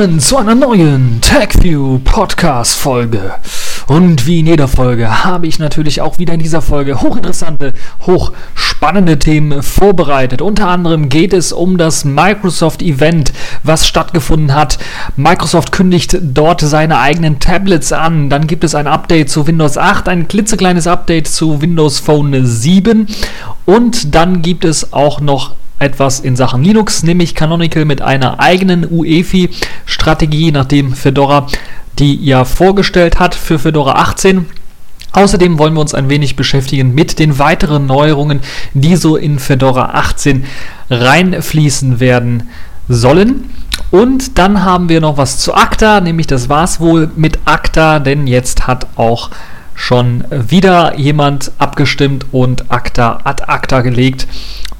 willkommen zu einer neuen TechView Podcast Folge. Und wie in jeder Folge habe ich natürlich auch wieder in dieser Folge hochinteressante, hochspannende Themen vorbereitet. Unter anderem geht es um das Microsoft Event, was stattgefunden hat. Microsoft kündigt dort seine eigenen Tablets an. Dann gibt es ein Update zu Windows 8, ein klitzekleines Update zu Windows Phone 7 und dann gibt es auch noch etwas in Sachen Linux, nämlich Canonical mit einer eigenen UEFI-Strategie, nachdem Fedora die ja vorgestellt hat für Fedora 18. Außerdem wollen wir uns ein wenig beschäftigen mit den weiteren Neuerungen, die so in Fedora 18 reinfließen werden sollen. Und dann haben wir noch was zu ACTA, nämlich das war's wohl mit ACTA, denn jetzt hat auch schon wieder jemand abgestimmt und ACTA ad ACTA gelegt.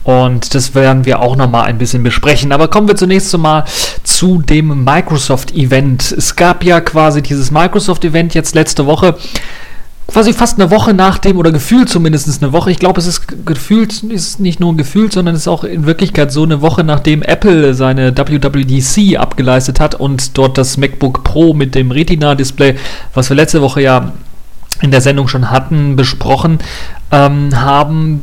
Und das werden wir auch nochmal ein bisschen besprechen. Aber kommen wir zunächst einmal zu dem Microsoft-Event. Es gab ja quasi dieses Microsoft-Event jetzt letzte Woche quasi fast eine Woche nach dem, oder gefühlt zumindest eine Woche, ich glaube, es ist gefühlt, ist nicht nur gefühlt, sondern es ist auch in Wirklichkeit so eine Woche, nachdem Apple seine WWDC abgeleistet hat und dort das MacBook Pro mit dem Retina-Display, was wir letzte Woche ja in der Sendung schon hatten, besprochen ähm, haben,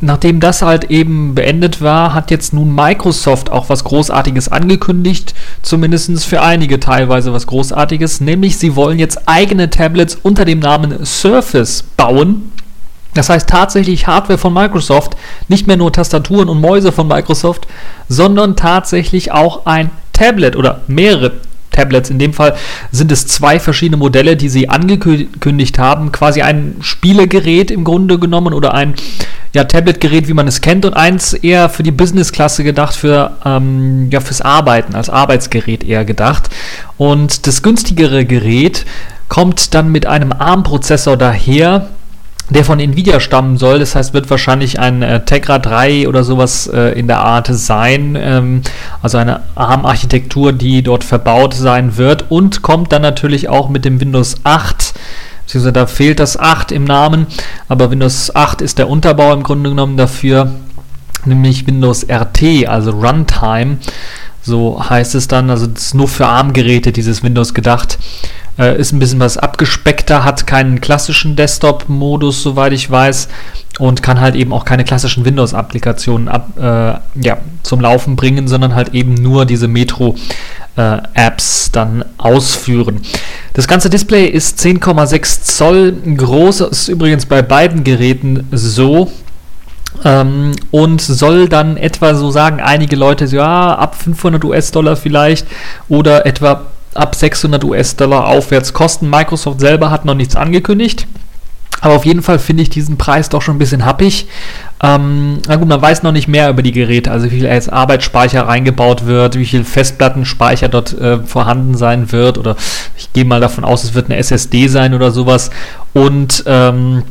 nachdem das halt eben beendet war, hat jetzt nun Microsoft auch was Großartiges angekündigt, zumindest für einige teilweise was Großartiges, nämlich sie wollen jetzt eigene Tablets unter dem Namen Surface bauen. Das heißt tatsächlich Hardware von Microsoft, nicht mehr nur Tastaturen und Mäuse von Microsoft, sondern tatsächlich auch ein Tablet oder mehrere Tablets. In dem Fall sind es zwei verschiedene Modelle, die sie angekündigt haben. Quasi ein Spielegerät im Grunde genommen oder ein ja, Tablet-Gerät, wie man es kennt, und eins eher für die Business-Klasse gedacht, für, ähm, ja, fürs Arbeiten, als Arbeitsgerät eher gedacht. Und das günstigere Gerät kommt dann mit einem ARM-Prozessor daher, der von Nvidia stammen soll. Das heißt, wird wahrscheinlich ein äh, Tegra 3 oder sowas äh, in der Art sein. Ähm, also eine ARM-Architektur, die dort verbaut sein wird und kommt dann natürlich auch mit dem Windows 8 beziehungsweise da fehlt das 8 im Namen, aber Windows 8 ist der Unterbau im Grunde genommen dafür, nämlich Windows RT, also Runtime, so heißt es dann, also das ist nur für ARM-Geräte dieses Windows gedacht. Äh, ist ein bisschen was abgespeckter, hat keinen klassischen Desktop-Modus, soweit ich weiß, und kann halt eben auch keine klassischen Windows-Applikationen äh, ja, zum Laufen bringen, sondern halt eben nur diese Metro-Apps äh, dann ausführen. Das ganze Display ist 10,6 Zoll groß, ist übrigens bei beiden Geräten so. Ähm, und soll dann etwa so sagen einige Leute, ja, ab 500 US-Dollar vielleicht oder etwa ab 600 US-Dollar aufwärts kosten. Microsoft selber hat noch nichts angekündigt. Aber auf jeden Fall finde ich diesen Preis doch schon ein bisschen happig. Ähm, na gut, man weiß noch nicht mehr über die Geräte, also wie viel als Arbeitsspeicher reingebaut wird, wie viel Festplattenspeicher dort äh, vorhanden sein wird. Oder ich gehe mal davon aus, es wird eine SSD sein oder sowas. Und ähm,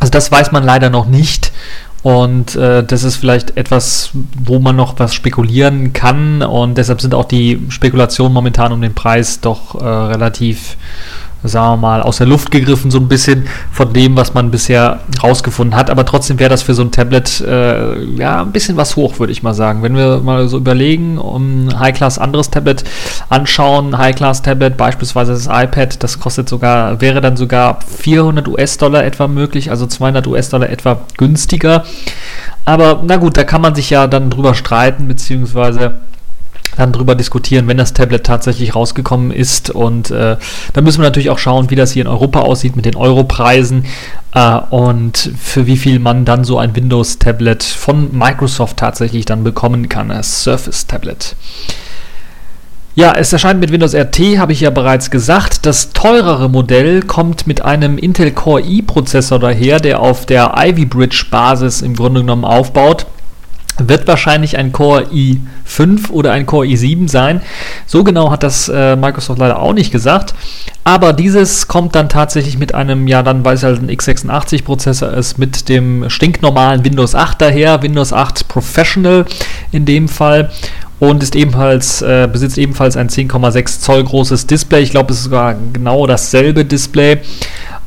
also das weiß man leider noch nicht. Und äh, das ist vielleicht etwas, wo man noch was spekulieren kann. Und deshalb sind auch die Spekulationen momentan um den Preis doch äh, relativ sagen wir mal, aus der Luft gegriffen, so ein bisschen von dem, was man bisher rausgefunden hat. Aber trotzdem wäre das für so ein Tablet äh, ja ein bisschen was hoch, würde ich mal sagen. Wenn wir mal so überlegen, um High-Class anderes Tablet anschauen, High-Class-Tablet, beispielsweise das iPad, das kostet sogar, wäre dann sogar 400 US-Dollar etwa möglich, also 200 US-Dollar etwa günstiger. Aber na gut, da kann man sich ja dann drüber streiten, beziehungsweise dann drüber diskutieren, wenn das Tablet tatsächlich rausgekommen ist. Und äh, da müssen wir natürlich auch schauen, wie das hier in Europa aussieht mit den Europreisen äh, und für wie viel man dann so ein Windows-Tablet von Microsoft tatsächlich dann bekommen kann, das Surface-Tablet. Ja, es erscheint mit Windows RT, habe ich ja bereits gesagt. Das teurere Modell kommt mit einem Intel Core i-Prozessor daher, der auf der Ivy Bridge Basis im Grunde genommen aufbaut wird wahrscheinlich ein Core i5 oder ein Core i7 sein. So genau hat das äh, Microsoft leider auch nicht gesagt. Aber dieses kommt dann tatsächlich mit einem, ja, dann weil es halt ein x86-Prozessor ist, mit dem stinknormalen Windows 8 daher. Windows 8 Professional in dem Fall. Und ist ebenfalls, äh, besitzt ebenfalls ein 10,6 Zoll großes Display. Ich glaube, es ist sogar genau dasselbe Display.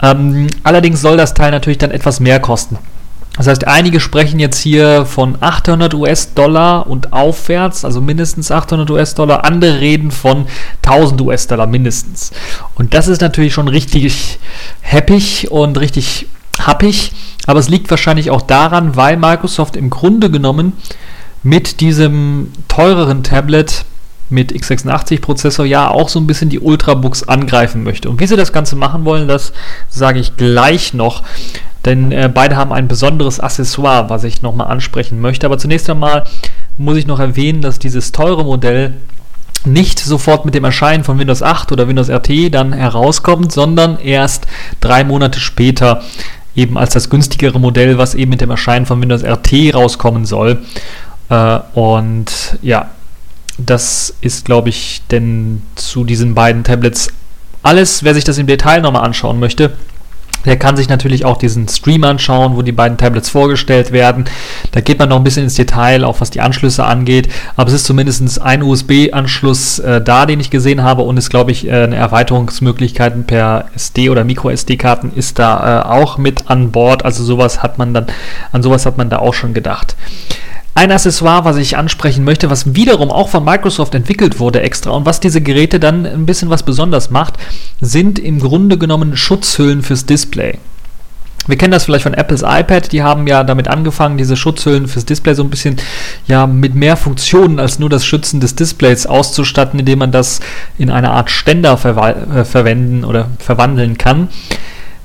Ähm, allerdings soll das Teil natürlich dann etwas mehr kosten. Das heißt, einige sprechen jetzt hier von 800 US-Dollar und aufwärts, also mindestens 800 US-Dollar. Andere reden von 1000 US-Dollar mindestens. Und das ist natürlich schon richtig happig und richtig happig. Aber es liegt wahrscheinlich auch daran, weil Microsoft im Grunde genommen mit diesem teureren Tablet mit x86-Prozessor ja auch so ein bisschen die Ultrabooks angreifen möchte. Und wie sie das Ganze machen wollen, das sage ich gleich noch. Denn äh, beide haben ein besonderes Accessoire, was ich nochmal ansprechen möchte. Aber zunächst einmal muss ich noch erwähnen, dass dieses teure Modell nicht sofort mit dem Erscheinen von Windows 8 oder Windows RT dann herauskommt, sondern erst drei Monate später eben als das günstigere Modell, was eben mit dem Erscheinen von Windows RT rauskommen soll. Äh, und ja, das ist, glaube ich, denn zu diesen beiden Tablets alles. Wer sich das im Detail nochmal anschauen möchte, der kann sich natürlich auch diesen Stream anschauen, wo die beiden Tablets vorgestellt werden. Da geht man noch ein bisschen ins Detail, auch was die Anschlüsse angeht. Aber es ist zumindest ein USB-Anschluss äh, da, den ich gesehen habe. Und es glaube ich, äh, eine Erweiterungsmöglichkeiten per SD oder Micro-SD-Karten ist da äh, auch mit an Bord. Also sowas hat man dann, an sowas hat man da auch schon gedacht. Ein Accessoire, was ich ansprechen möchte, was wiederum auch von Microsoft entwickelt wurde extra und was diese Geräte dann ein bisschen was besonders macht, sind im Grunde genommen Schutzhüllen fürs Display. Wir kennen das vielleicht von Apples iPad, die haben ja damit angefangen, diese Schutzhüllen fürs Display so ein bisschen ja mit mehr Funktionen als nur das Schützen des Displays auszustatten, indem man das in eine Art Ständer äh, verwenden oder verwandeln kann.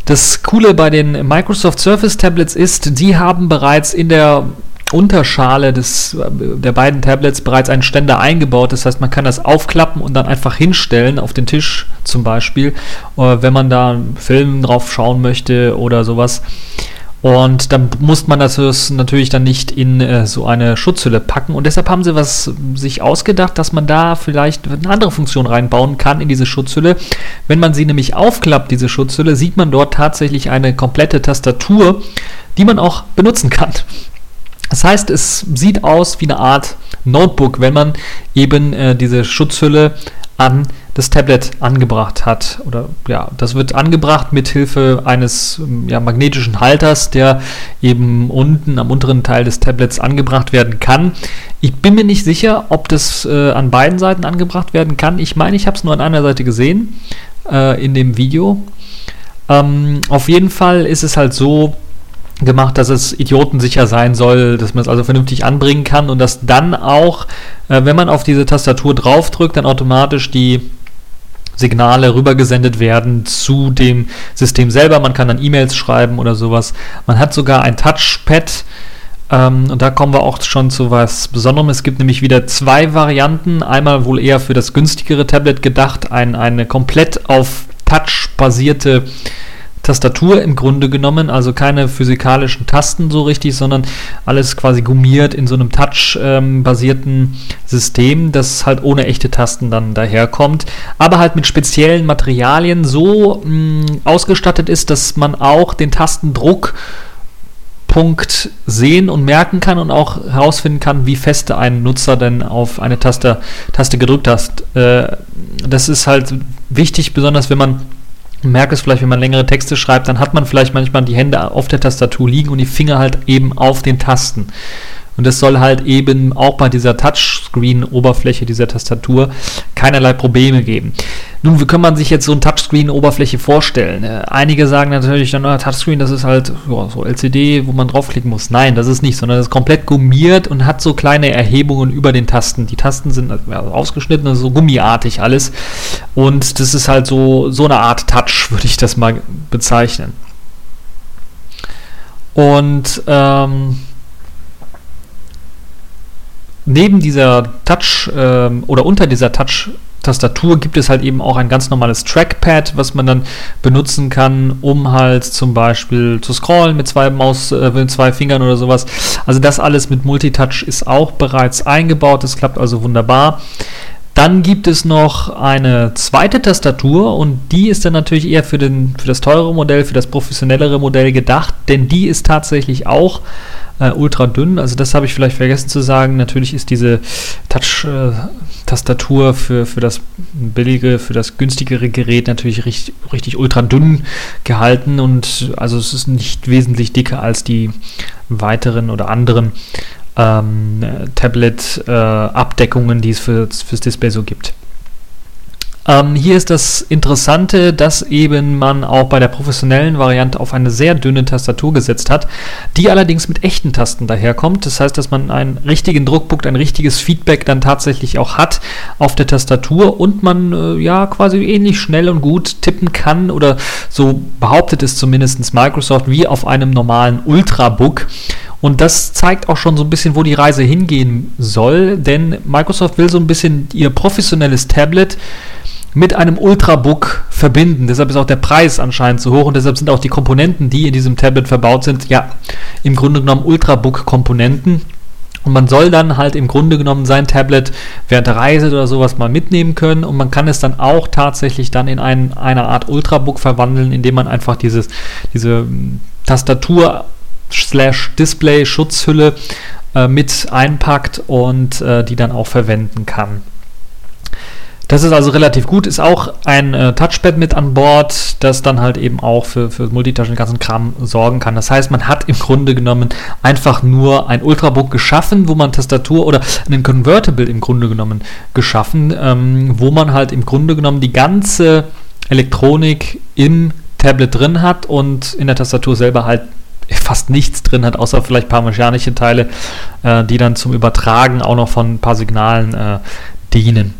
Das Coole bei den Microsoft Surface Tablets ist, die haben bereits in der Unterschale des, der beiden Tablets bereits einen Ständer eingebaut. Das heißt, man kann das aufklappen und dann einfach hinstellen, auf den Tisch zum Beispiel, äh, wenn man da einen Film drauf schauen möchte oder sowas. Und dann muss man das natürlich dann nicht in äh, so eine Schutzhülle packen. Und deshalb haben sie was sich ausgedacht, dass man da vielleicht eine andere Funktion reinbauen kann in diese Schutzhülle. Wenn man sie nämlich aufklappt, diese Schutzhülle, sieht man dort tatsächlich eine komplette Tastatur, die man auch benutzen kann. Das heißt, es sieht aus wie eine Art Notebook, wenn man eben äh, diese Schutzhülle an das Tablet angebracht hat. Oder ja, das wird angebracht mit Hilfe eines ja, magnetischen Halters, der eben unten am unteren Teil des Tablets angebracht werden kann. Ich bin mir nicht sicher, ob das äh, an beiden Seiten angebracht werden kann. Ich meine, ich habe es nur an einer Seite gesehen äh, in dem Video. Ähm, auf jeden Fall ist es halt so, gemacht, dass es idiotensicher sein soll, dass man es also vernünftig anbringen kann und dass dann auch, äh, wenn man auf diese Tastatur draufdrückt, dann automatisch die Signale rübergesendet werden zu dem System selber. Man kann dann E-Mails schreiben oder sowas. Man hat sogar ein Touchpad. Ähm, und da kommen wir auch schon zu was Besonderem. Es gibt nämlich wieder zwei Varianten. Einmal wohl eher für das günstigere Tablet gedacht, ein, eine komplett auf Touch basierte Tastatur im Grunde genommen, also keine physikalischen Tasten so richtig, sondern alles quasi gummiert in so einem Touch-basierten ähm, System, das halt ohne echte Tasten dann daherkommt, aber halt mit speziellen Materialien so mh, mm, ausgestattet ist, dass man auch den Tastendruck Punkt sehen und merken kann und auch herausfinden kann, wie feste ein Nutzer denn auf eine Taste, Taste gedrückt hat. Äh, das ist halt wichtig, besonders wenn man merke es vielleicht, wenn man längere Texte schreibt, dann hat man vielleicht manchmal die Hände auf der Tastatur liegen und die Finger halt eben auf den Tasten. Und das soll halt eben auch bei dieser Touchscreen-Oberfläche dieser Tastatur keinerlei Probleme geben. Nun, wie kann man sich jetzt so eine Touchscreen-Oberfläche vorstellen? Äh, einige sagen natürlich dann, oh, Touchscreen, das ist halt ja, so LCD, wo man draufklicken muss. Nein, das ist nicht, sondern das ist komplett gummiert und hat so kleine Erhebungen über den Tasten. Die Tasten sind ja, ausgeschnitten, also so gummiartig alles. Und das ist halt so, so eine Art Touch, würde ich das mal bezeichnen. Und ähm, neben dieser Touch ähm, oder unter dieser Touch Tastatur gibt es halt eben auch ein ganz normales Trackpad, was man dann benutzen kann, um halt zum Beispiel zu scrollen mit zwei Maus, äh, mit zwei Fingern oder sowas. Also das alles mit Multitouch ist auch bereits eingebaut. Das klappt also wunderbar. Dann gibt es noch eine zweite Tastatur und die ist dann natürlich eher für, den, für das teure Modell, für das professionellere Modell gedacht, denn die ist tatsächlich auch äh, ultra dünn. Also das habe ich vielleicht vergessen zu sagen. Natürlich ist diese Touch-Tastatur für, für das billige, für das günstigere Gerät natürlich richtig, richtig ultra dünn gehalten und also es ist nicht wesentlich dicker als die weiteren oder anderen ähm, Tablet-Abdeckungen, äh, die es für, fürs Display so gibt. Ähm, hier ist das Interessante, dass eben man auch bei der professionellen Variante auf eine sehr dünne Tastatur gesetzt hat, die allerdings mit echten Tasten daherkommt. Das heißt, dass man einen richtigen Druckpunkt, ein richtiges Feedback dann tatsächlich auch hat auf der Tastatur und man äh, ja quasi ähnlich schnell und gut tippen kann oder so behauptet es zumindest Microsoft wie auf einem normalen Ultrabook. Und das zeigt auch schon so ein bisschen, wo die Reise hingehen soll, denn Microsoft will so ein bisschen ihr professionelles Tablet mit einem Ultrabook verbinden. Deshalb ist auch der Preis anscheinend zu hoch und deshalb sind auch die Komponenten, die in diesem Tablet verbaut sind, ja, im Grunde genommen Ultrabook-Komponenten. Und man soll dann halt im Grunde genommen sein Tablet während der Reise oder sowas mal mitnehmen können und man kann es dann auch tatsächlich dann in ein, eine Art Ultrabook verwandeln, indem man einfach dieses, diese hm, Tastatur slash Display Schutzhülle äh, mit einpackt und äh, die dann auch verwenden kann. Das ist also relativ gut. Ist auch ein äh, Touchpad mit an Bord, das dann halt eben auch für, für Multitaschen den ganzen Kram sorgen kann. Das heißt, man hat im Grunde genommen einfach nur ein Ultrabook geschaffen, wo man Tastatur oder einen Convertible im Grunde genommen geschaffen, ähm, wo man halt im Grunde genommen die ganze Elektronik im Tablet drin hat und in der Tastatur selber halt fast nichts drin hat, außer vielleicht paar mechanische Teile, äh, die dann zum Übertragen auch noch von ein paar Signalen äh, dienen.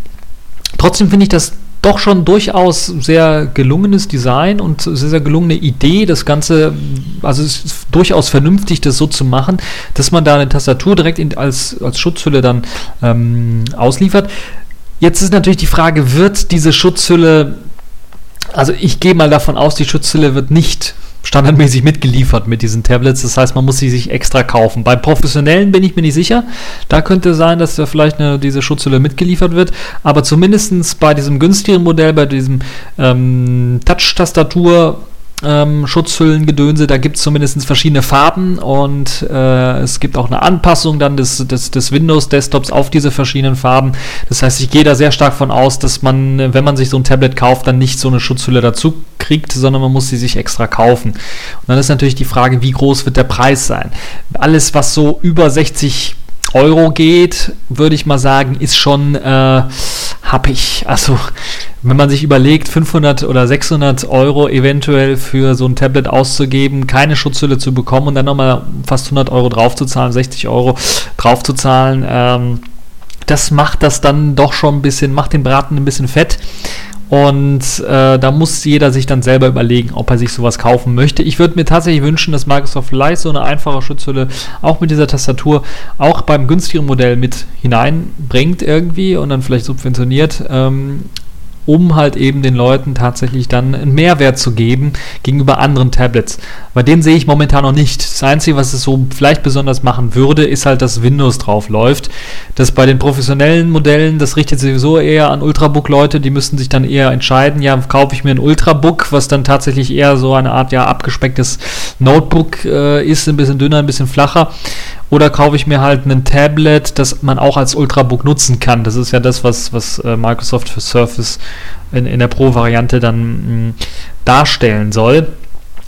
Trotzdem finde ich das doch schon durchaus sehr gelungenes Design und sehr, sehr gelungene Idee, das Ganze, also es ist durchaus vernünftig, das so zu machen, dass man da eine Tastatur direkt in, als, als Schutzhülle dann ähm, ausliefert. Jetzt ist natürlich die Frage, wird diese Schutzhülle, also ich gehe mal davon aus, die Schutzhülle wird nicht standardmäßig mitgeliefert mit diesen Tablets. Das heißt, man muss sie sich extra kaufen. Bei professionellen bin ich mir nicht sicher. Da könnte sein, dass da vielleicht eine, diese Schutzhülle mitgeliefert wird. Aber zumindest bei diesem günstigeren Modell, bei diesem ähm, Touch-Tastatur, ähm, Schutzhüllengedönse. Da gibt es zumindest verschiedene Farben und äh, es gibt auch eine Anpassung dann des, des, des Windows-Desktops auf diese verschiedenen Farben. Das heißt, ich gehe da sehr stark von aus, dass man, wenn man sich so ein Tablet kauft, dann nicht so eine Schutzhülle dazu kriegt, sondern man muss sie sich extra kaufen. Und dann ist natürlich die Frage, wie groß wird der Preis sein? Alles, was so über 60 Euro geht, würde ich mal sagen, ist schon äh, happig. Also, wenn man sich überlegt, 500 oder 600 Euro eventuell für so ein Tablet auszugeben, keine Schutzhülle zu bekommen und dann nochmal fast 100 Euro draufzuzahlen, 60 Euro draufzuzahlen, ähm, das macht das dann doch schon ein bisschen, macht den Braten ein bisschen fett. Und äh, da muss jeder sich dann selber überlegen, ob er sich sowas kaufen möchte. Ich würde mir tatsächlich wünschen, dass Microsoft vielleicht so eine einfache Schutzhülle auch mit dieser Tastatur auch beim günstigeren Modell mit hineinbringt irgendwie und dann vielleicht subventioniert. Ähm, um halt eben den Leuten tatsächlich dann einen Mehrwert zu geben gegenüber anderen Tablets. Bei denen sehe ich momentan noch nicht. Das Einzige, was es so vielleicht besonders machen würde, ist halt, dass Windows drauf läuft. Das bei den professionellen Modellen, das richtet sowieso eher an Ultrabook-Leute, die müssten sich dann eher entscheiden, ja, kaufe ich mir ein Ultrabook, was dann tatsächlich eher so eine Art ja abgespecktes Notebook äh, ist, ein bisschen dünner, ein bisschen flacher oder kaufe ich mir halt ein Tablet, das man auch als Ultrabook nutzen kann. Das ist ja das, was, was äh, Microsoft für Surface in, in der Pro-Variante dann mh, darstellen soll.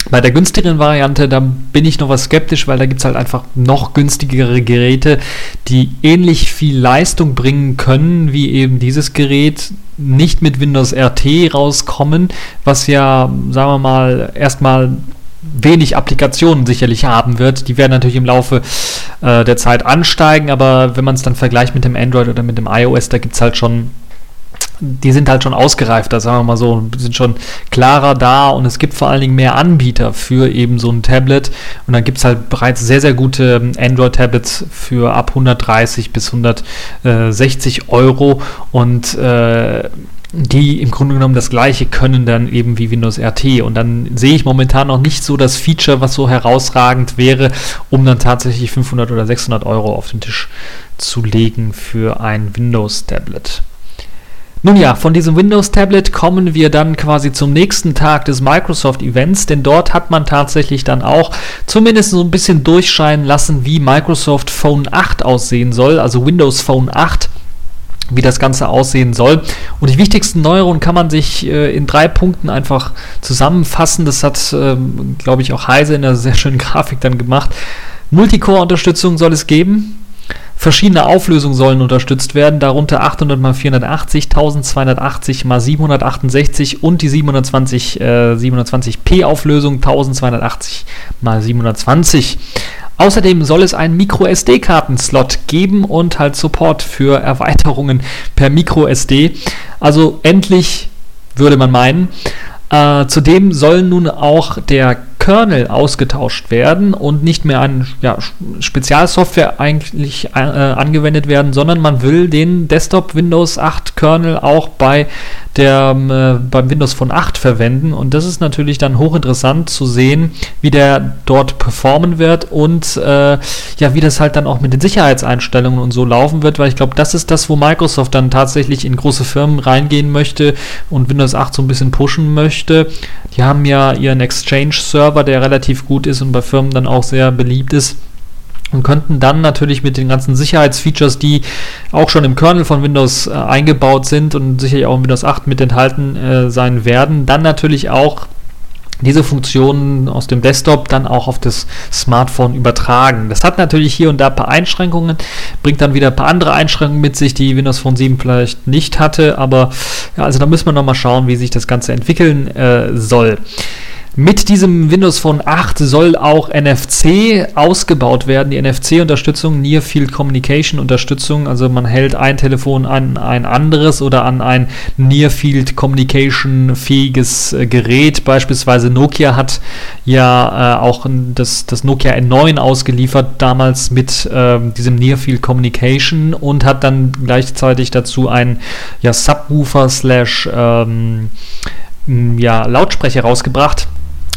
Bei der günstigeren Variante, da bin ich noch was skeptisch, weil da gibt es halt einfach noch günstigere Geräte, die ähnlich viel Leistung bringen können wie eben dieses Gerät, nicht mit Windows RT rauskommen, was ja, sagen wir mal, erstmal wenig Applikationen sicherlich haben wird. Die werden natürlich im Laufe äh, der Zeit ansteigen, aber wenn man es dann vergleicht mit dem Android oder mit dem iOS, da gibt es halt schon, die sind halt schon ausgereifter, sagen wir mal so, sind schon klarer da und es gibt vor allen Dingen mehr Anbieter für eben so ein Tablet und dann gibt es halt bereits sehr, sehr gute Android-Tablets für ab 130 bis 160 Euro und äh, die im Grunde genommen das gleiche können dann eben wie Windows RT. Und dann sehe ich momentan noch nicht so das Feature, was so herausragend wäre, um dann tatsächlich 500 oder 600 Euro auf den Tisch zu legen für ein Windows-Tablet. Nun ja, von diesem Windows-Tablet kommen wir dann quasi zum nächsten Tag des Microsoft-Events, denn dort hat man tatsächlich dann auch zumindest so ein bisschen durchscheinen lassen, wie Microsoft Phone 8 aussehen soll, also Windows Phone 8 wie das Ganze aussehen soll. Und die wichtigsten Neuerungen kann man sich äh, in drei Punkten einfach zusammenfassen. Das hat, ähm, glaube ich, auch Heise in einer sehr schönen Grafik dann gemacht. Multicore-Unterstützung soll es geben. Verschiedene Auflösungen sollen unterstützt werden, darunter 800 x 480, 1280 x 768 und die 720, äh, 720p Auflösung 1280 x 720. Außerdem soll es einen Micro-SD-Karten-Slot geben und halt Support für Erweiterungen per Micro-SD. Also endlich würde man meinen. Äh, zudem soll nun auch der Kernel ausgetauscht werden und nicht mehr an ja, Spezialsoftware eigentlich äh, angewendet werden, sondern man will den Desktop Windows 8 Kernel auch bei der, äh, beim Windows Phone 8 verwenden und das ist natürlich dann hochinteressant zu sehen, wie der dort performen wird und äh, ja, wie das halt dann auch mit den Sicherheitseinstellungen und so laufen wird, weil ich glaube, das ist das, wo Microsoft dann tatsächlich in große Firmen reingehen möchte und Windows 8 so ein bisschen pushen möchte. Die haben ja ihren Exchange-Server, der relativ gut ist und bei Firmen dann auch sehr beliebt ist und könnten dann natürlich mit den ganzen Sicherheitsfeatures, die auch schon im Kernel von Windows äh, eingebaut sind und sicherlich auch in Windows 8 mit enthalten äh, sein werden, dann natürlich auch diese Funktionen aus dem Desktop dann auch auf das Smartphone übertragen. Das hat natürlich hier und da ein paar Einschränkungen, bringt dann wieder ein paar andere Einschränkungen mit sich, die Windows Phone 7 vielleicht nicht hatte, aber ja, also da müssen wir nochmal schauen, wie sich das Ganze entwickeln äh, soll. Mit diesem Windows Phone 8 soll auch NFC ausgebaut werden, die NFC-Unterstützung, Near Field Communication Unterstützung. Also man hält ein Telefon an ein anderes oder an ein Near Field Communication fähiges äh, Gerät. Beispielsweise Nokia hat ja äh, auch das, das Nokia N9 ausgeliefert, damals mit äh, diesem Near Field Communication und hat dann gleichzeitig dazu ein ja, Subwoofer slash ähm, ja, Lautsprecher rausgebracht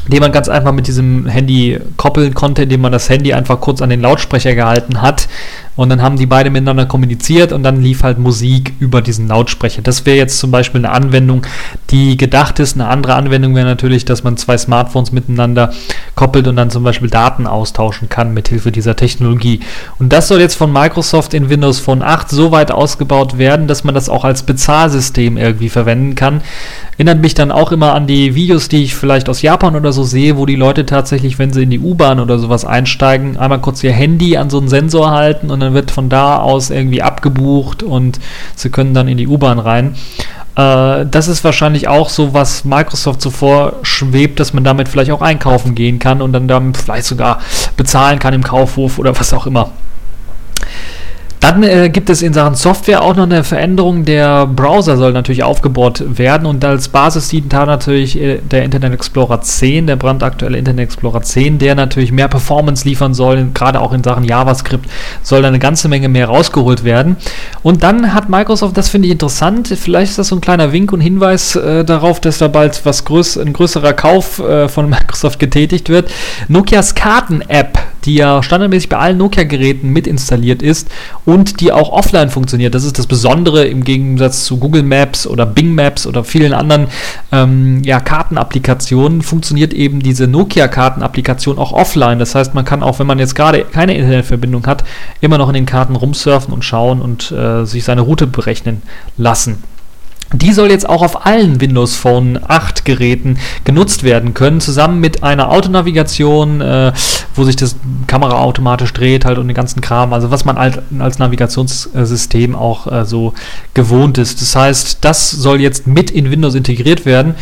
den man ganz einfach mit diesem Handy koppeln konnte, indem man das Handy einfach kurz an den Lautsprecher gehalten hat und dann haben die beide miteinander kommuniziert und dann lief halt Musik über diesen Lautsprecher. Das wäre jetzt zum Beispiel eine Anwendung, die gedacht ist. Eine andere Anwendung wäre natürlich, dass man zwei Smartphones miteinander koppelt und dann zum Beispiel Daten austauschen kann mit Hilfe dieser Technologie. Und das soll jetzt von Microsoft in Windows Phone 8 so weit ausgebaut werden, dass man das auch als Bezahlsystem irgendwie verwenden kann. Erinnert mich dann auch immer an die Videos, die ich vielleicht aus Japan oder so sehe, wo die Leute tatsächlich, wenn sie in die U-Bahn oder sowas einsteigen, einmal kurz ihr Handy an so einen Sensor halten und dann wird von da aus irgendwie abgebucht und sie können dann in die U-Bahn rein. Äh, das ist wahrscheinlich auch so, was Microsoft so vorschwebt, dass man damit vielleicht auch einkaufen gehen kann und dann damit vielleicht sogar bezahlen kann im Kaufhof oder was auch immer. Dann äh, gibt es in Sachen Software auch noch eine Veränderung. Der Browser soll natürlich aufgebaut werden und als Basis dient da natürlich äh, der Internet Explorer 10, der brandaktuelle Internet Explorer 10, der natürlich mehr Performance liefern soll, gerade auch in Sachen JavaScript soll da eine ganze Menge mehr rausgeholt werden. Und dann hat Microsoft, das finde ich interessant, vielleicht ist das so ein kleiner Wink und Hinweis äh, darauf, dass da bald was größ ein größerer Kauf äh, von Microsoft getätigt wird. Nokias Karten-App, die ja standardmäßig bei allen Nokia-Geräten mit installiert ist und die auch offline funktioniert. Das ist das Besondere im Gegensatz zu Google Maps oder Bing Maps oder vielen anderen ähm, ja, Kartenapplikationen funktioniert eben diese Nokia-Kartenapplikation auch offline. Das heißt, man kann auch, wenn man jetzt gerade keine Internetverbindung hat, immer noch in den Karten rumsurfen und schauen und äh, sich seine Route berechnen lassen. Die soll jetzt auch auf allen Windows Phone 8 Geräten genutzt werden können, zusammen mit einer Autonavigation, äh, wo sich das Kamera automatisch dreht halt und den ganzen Kram, also was man als, als Navigationssystem auch äh, so gewohnt ist. Das heißt, das soll jetzt mit in Windows integriert werden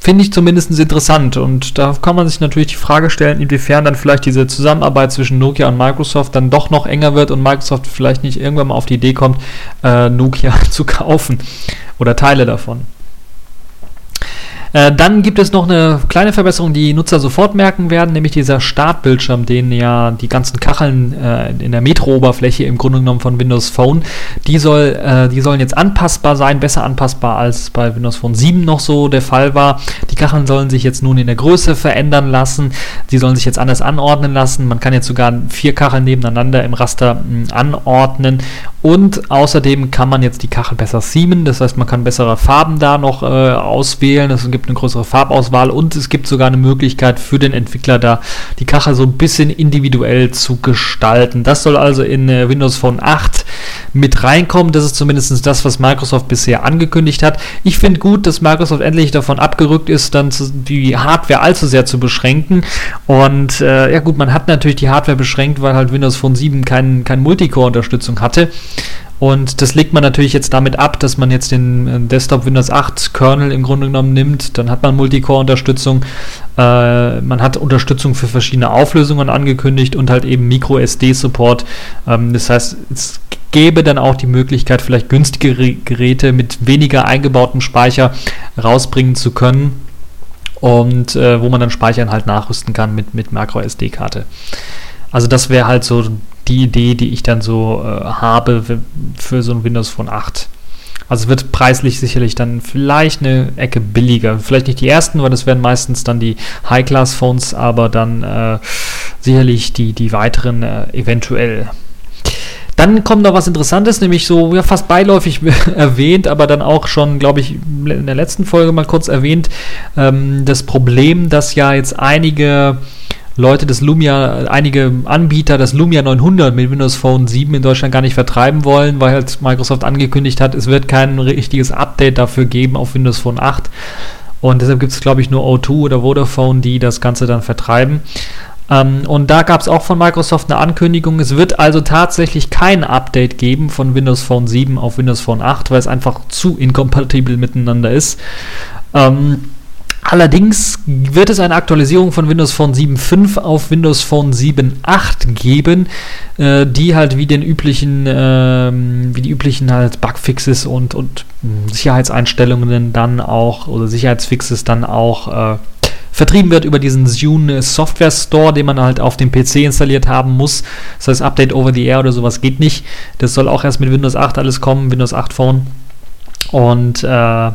finde ich zumindest interessant. Und da kann man sich natürlich die Frage stellen, inwiefern dann vielleicht diese Zusammenarbeit zwischen Nokia und Microsoft dann doch noch enger wird und Microsoft vielleicht nicht irgendwann mal auf die Idee kommt, äh, Nokia zu kaufen oder Teile davon. Äh, dann gibt es noch eine kleine Verbesserung, die Nutzer sofort merken werden, nämlich dieser Startbildschirm, den ja die ganzen Kacheln äh, in der Metro-Oberfläche im Grunde genommen von Windows Phone, die, soll, äh, die sollen jetzt anpassbar sein, besser anpassbar als bei Windows Phone 7 noch so der Fall war. Die Kacheln sollen sich jetzt nun in der Größe verändern lassen, die sollen sich jetzt anders anordnen lassen. Man kann jetzt sogar vier Kacheln nebeneinander im Raster mh, anordnen und außerdem kann man jetzt die Kachel besser seamen, das heißt, man kann bessere Farben da noch äh, auswählen. Es gibt eine größere Farbauswahl und es gibt sogar eine Möglichkeit für den Entwickler da die Kachel so ein bisschen individuell zu gestalten. Das soll also in äh, Windows Phone 8 mit reinkommen. Das ist zumindest das, was Microsoft bisher angekündigt hat. Ich finde gut, dass Microsoft endlich davon abgerückt ist, dann die Hardware allzu sehr zu beschränken. Und äh, ja gut, man hat natürlich die Hardware beschränkt, weil halt Windows Phone 7 kein, kein Multicore-Unterstützung hatte. Und das legt man natürlich jetzt damit ab, dass man jetzt den äh, Desktop Windows 8 Kernel im Grunde genommen nimmt. Dann hat man Multicore-Unterstützung. Äh, man hat Unterstützung für verschiedene Auflösungen angekündigt und halt eben Micro-SD-Support. Ähm, das heißt, es gäbe dann auch die Möglichkeit, vielleicht günstige Geräte mit weniger eingebautem Speicher rausbringen zu können. Und äh, wo man dann Speichern halt nachrüsten kann mit, mit Macro-SD-Karte. Also das wäre halt so die Idee, die ich dann so äh, habe für so ein Windows Phone 8. Also wird preislich sicherlich dann vielleicht eine Ecke billiger. Vielleicht nicht die ersten, weil das wären meistens dann die High-Class-Phones, aber dann äh, sicherlich die, die weiteren äh, eventuell. Dann kommt noch was Interessantes, nämlich so ja, fast beiläufig erwähnt, aber dann auch schon, glaube ich, in der letzten Folge mal kurz erwähnt, ähm, das Problem, dass ja jetzt einige Leute das Lumia, einige Anbieter das Lumia 900 mit Windows Phone 7 in Deutschland gar nicht vertreiben wollen, weil halt Microsoft angekündigt hat, es wird kein richtiges Update dafür geben auf Windows Phone 8. Und deshalb gibt es, glaube ich, nur O2 oder Vodafone, die das Ganze dann vertreiben. Ähm, und da gab es auch von Microsoft eine Ankündigung. Es wird also tatsächlich kein Update geben von Windows Phone 7 auf Windows Phone 8, weil es einfach zu inkompatibel miteinander ist. Ähm, Allerdings wird es eine Aktualisierung von Windows Phone 7.5 auf Windows Phone 7.8 geben, äh, die halt wie den üblichen, äh, wie die üblichen halt Bugfixes und, und Sicherheitseinstellungen dann auch oder Sicherheitsfixes dann auch äh, vertrieben wird über diesen Zune Software Store, den man halt auf dem PC installiert haben muss. Das heißt, Update over the air oder sowas geht nicht. Das soll auch erst mit Windows 8 alles kommen, Windows 8 Phone. Und äh,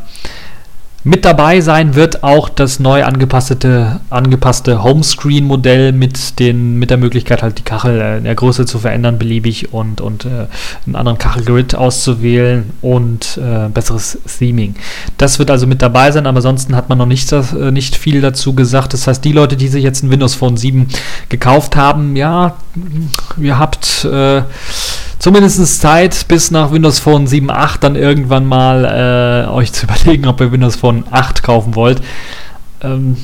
mit dabei sein wird auch das neu angepasste, angepasste Homescreen-Modell mit, mit der Möglichkeit, halt die Kachel äh, in der Größe zu verändern, beliebig und, und äh, einen anderen Kachelgrid auszuwählen und äh, besseres Theming. Das wird also mit dabei sein, aber ansonsten hat man noch nicht, äh, nicht viel dazu gesagt. Das heißt, die Leute, die sich jetzt ein Windows Phone 7 gekauft haben, ja, ihr habt äh, zumindest Zeit, bis nach Windows Phone 7.8 dann irgendwann mal äh, euch zu überlegen, ob ihr Windows Phone 8 kaufen wollt. Ähm,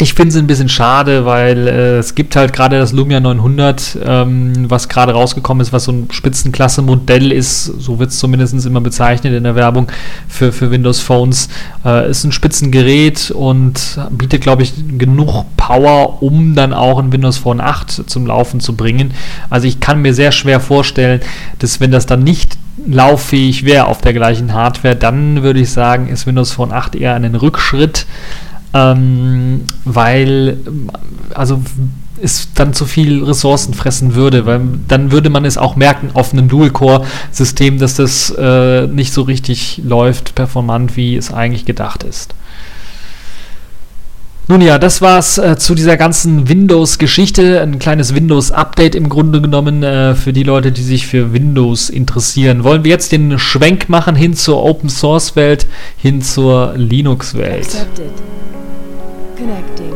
ich finde es ein bisschen schade, weil äh, es gibt halt gerade das Lumia 900, ähm, was gerade rausgekommen ist, was so ein Spitzenklasse-Modell ist, so wird es zumindest immer bezeichnet in der Werbung für, für Windows Phones. Äh, ist ein Spitzengerät und bietet, glaube ich, genug Power, um dann auch ein Windows Phone 8 zum Laufen zu bringen. Also ich kann mir sehr schwer vorstellen, dass wenn das dann nicht lauffähig wäre auf der gleichen Hardware, dann würde ich sagen, ist Windows Phone 8 eher ein Rückschritt ähm, weil also es dann zu viel Ressourcen fressen würde, weil dann würde man es auch merken auf einem Dual-Core-System, dass das äh, nicht so richtig läuft, performant, wie es eigentlich gedacht ist. Nun ja, das war's äh, zu dieser ganzen Windows-Geschichte. Ein kleines Windows-Update im Grunde genommen äh, für die Leute, die sich für Windows interessieren. Wollen wir jetzt den Schwenk machen hin zur Open-Source-Welt, hin zur Linux-Welt? Accepted. Connecting.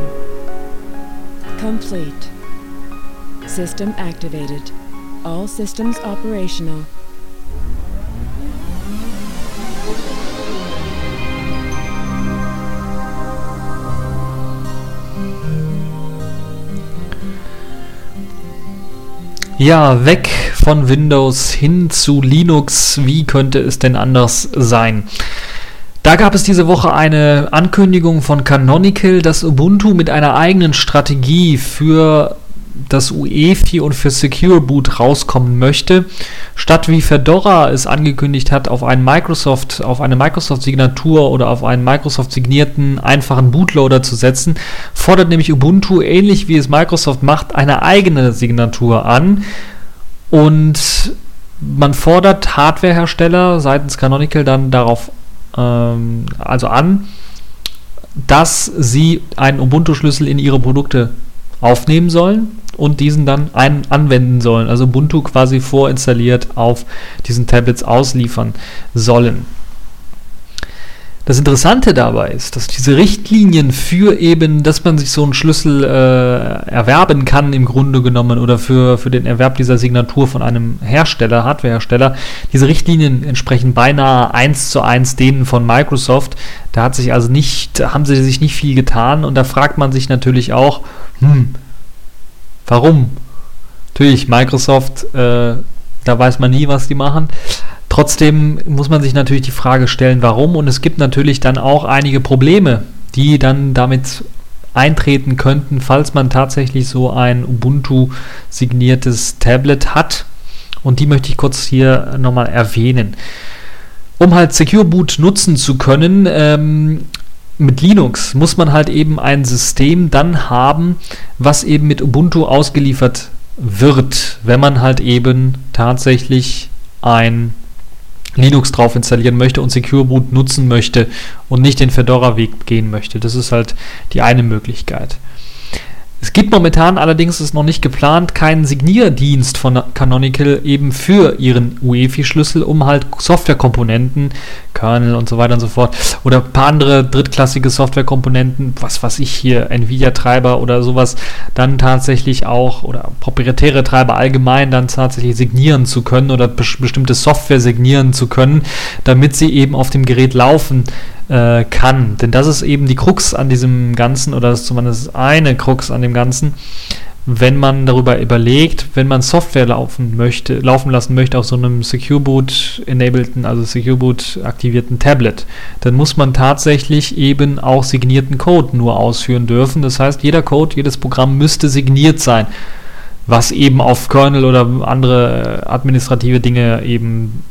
Complete. System activated. All systems operational. Ja, weg von Windows hin zu Linux. Wie könnte es denn anders sein? Da gab es diese Woche eine Ankündigung von Canonical, dass Ubuntu mit einer eigenen Strategie für das UEFI und für Secure Boot rauskommen möchte. Statt wie Fedora es angekündigt hat, auf einen Microsoft, auf eine Microsoft-Signatur oder auf einen Microsoft-signierten einfachen Bootloader zu setzen, fordert nämlich Ubuntu, ähnlich wie es Microsoft macht, eine eigene Signatur an. Und man fordert Hardwarehersteller seitens Canonical dann darauf ähm, also an, dass sie einen Ubuntu-Schlüssel in ihre Produkte aufnehmen sollen und diesen dann ein anwenden sollen. Also Ubuntu quasi vorinstalliert auf diesen Tablets ausliefern sollen. Das Interessante dabei ist, dass diese Richtlinien für eben, dass man sich so einen Schlüssel äh, erwerben kann, im Grunde genommen, oder für, für den Erwerb dieser Signatur von einem Hersteller, Hardwarehersteller, diese Richtlinien entsprechen beinahe eins zu eins denen von Microsoft. Da hat sich also nicht, haben sie sich nicht viel getan und da fragt man sich natürlich auch, hm, warum? Natürlich, Microsoft, äh, da weiß man nie, was die machen. Trotzdem muss man sich natürlich die Frage stellen, warum. Und es gibt natürlich dann auch einige Probleme, die dann damit eintreten könnten, falls man tatsächlich so ein Ubuntu-signiertes Tablet hat. Und die möchte ich kurz hier nochmal erwähnen. Um halt Secure Boot nutzen zu können, ähm, mit Linux muss man halt eben ein System dann haben, was eben mit Ubuntu ausgeliefert wird, wenn man halt eben tatsächlich ein Linux drauf installieren möchte und Secure Boot nutzen möchte und nicht den Fedora-Weg gehen möchte. Das ist halt die eine Möglichkeit. Es gibt momentan allerdings, ist noch nicht geplant, keinen Signierdienst von Canonical eben für ihren UEFI-Schlüssel, um halt Softwarekomponenten, Kernel und so weiter und so fort, oder ein paar andere drittklassige Softwarekomponenten, was weiß ich hier, Nvidia-Treiber oder sowas, dann tatsächlich auch, oder proprietäre Treiber allgemein, dann tatsächlich signieren zu können oder bestimmte Software signieren zu können, damit sie eben auf dem Gerät laufen äh, kann. Denn das ist eben die Krux an diesem Ganzen, oder das ist zumindest eine Krux an dem Ganzen, wenn man darüber überlegt, wenn man Software laufen möchte, laufen lassen möchte auf so einem Secure Boot enableden, also Secure Boot aktivierten Tablet, dann muss man tatsächlich eben auch signierten Code nur ausführen dürfen. Das heißt, jeder Code, jedes Programm müsste signiert sein, was eben auf Kernel oder andere administrative Dinge eben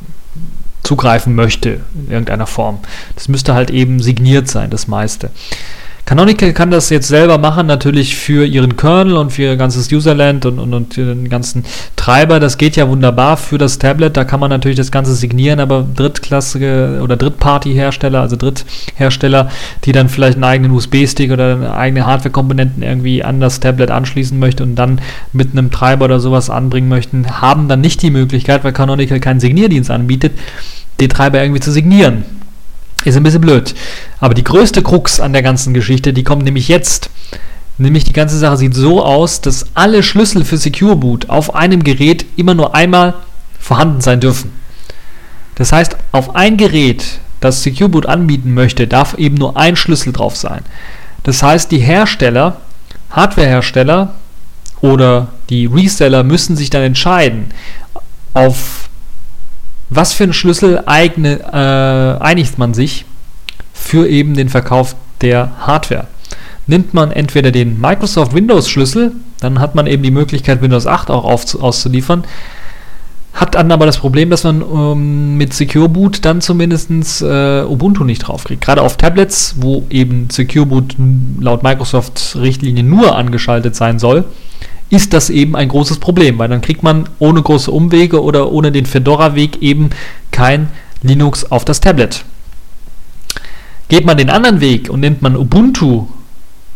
zugreifen möchte in irgendeiner Form. Das müsste halt eben signiert sein, das meiste. Canonical kann das jetzt selber machen, natürlich für ihren Kernel und für ihr ganzes Userland und, und, und den ganzen Treiber. Das geht ja wunderbar für das Tablet. Da kann man natürlich das Ganze signieren, aber drittklassige oder Drittparty-Hersteller, also Dritthersteller, die dann vielleicht einen eigenen USB-Stick oder eigene Hardware-Komponenten irgendwie an das Tablet anschließen möchten und dann mit einem Treiber oder sowas anbringen möchten, haben dann nicht die Möglichkeit, weil Canonical keinen Signierdienst anbietet, den Treiber irgendwie zu signieren. Ist ein bisschen blöd. Aber die größte Krux an der ganzen Geschichte, die kommt nämlich jetzt. Nämlich die ganze Sache sieht so aus, dass alle Schlüssel für Secure Boot auf einem Gerät immer nur einmal vorhanden sein dürfen. Das heißt, auf ein Gerät, das Secure Boot anbieten möchte, darf eben nur ein Schlüssel drauf sein. Das heißt, die Hersteller, Hardwarehersteller oder die Reseller müssen sich dann entscheiden, auf was für einen Schlüssel eigne, äh, einigt man sich für eben den Verkauf der Hardware? Nimmt man entweder den Microsoft Windows Schlüssel, dann hat man eben die Möglichkeit, Windows 8 auch auf, auszuliefern, hat dann aber das Problem, dass man ähm, mit Secure Boot dann zumindest äh, Ubuntu nicht draufkriegt. Gerade auf Tablets, wo eben Secure Boot laut Microsoft Richtlinie nur angeschaltet sein soll, ist das eben ein großes Problem, weil dann kriegt man ohne große Umwege oder ohne den Fedora-Weg eben kein Linux auf das Tablet. Geht man den anderen Weg und nimmt man Ubuntu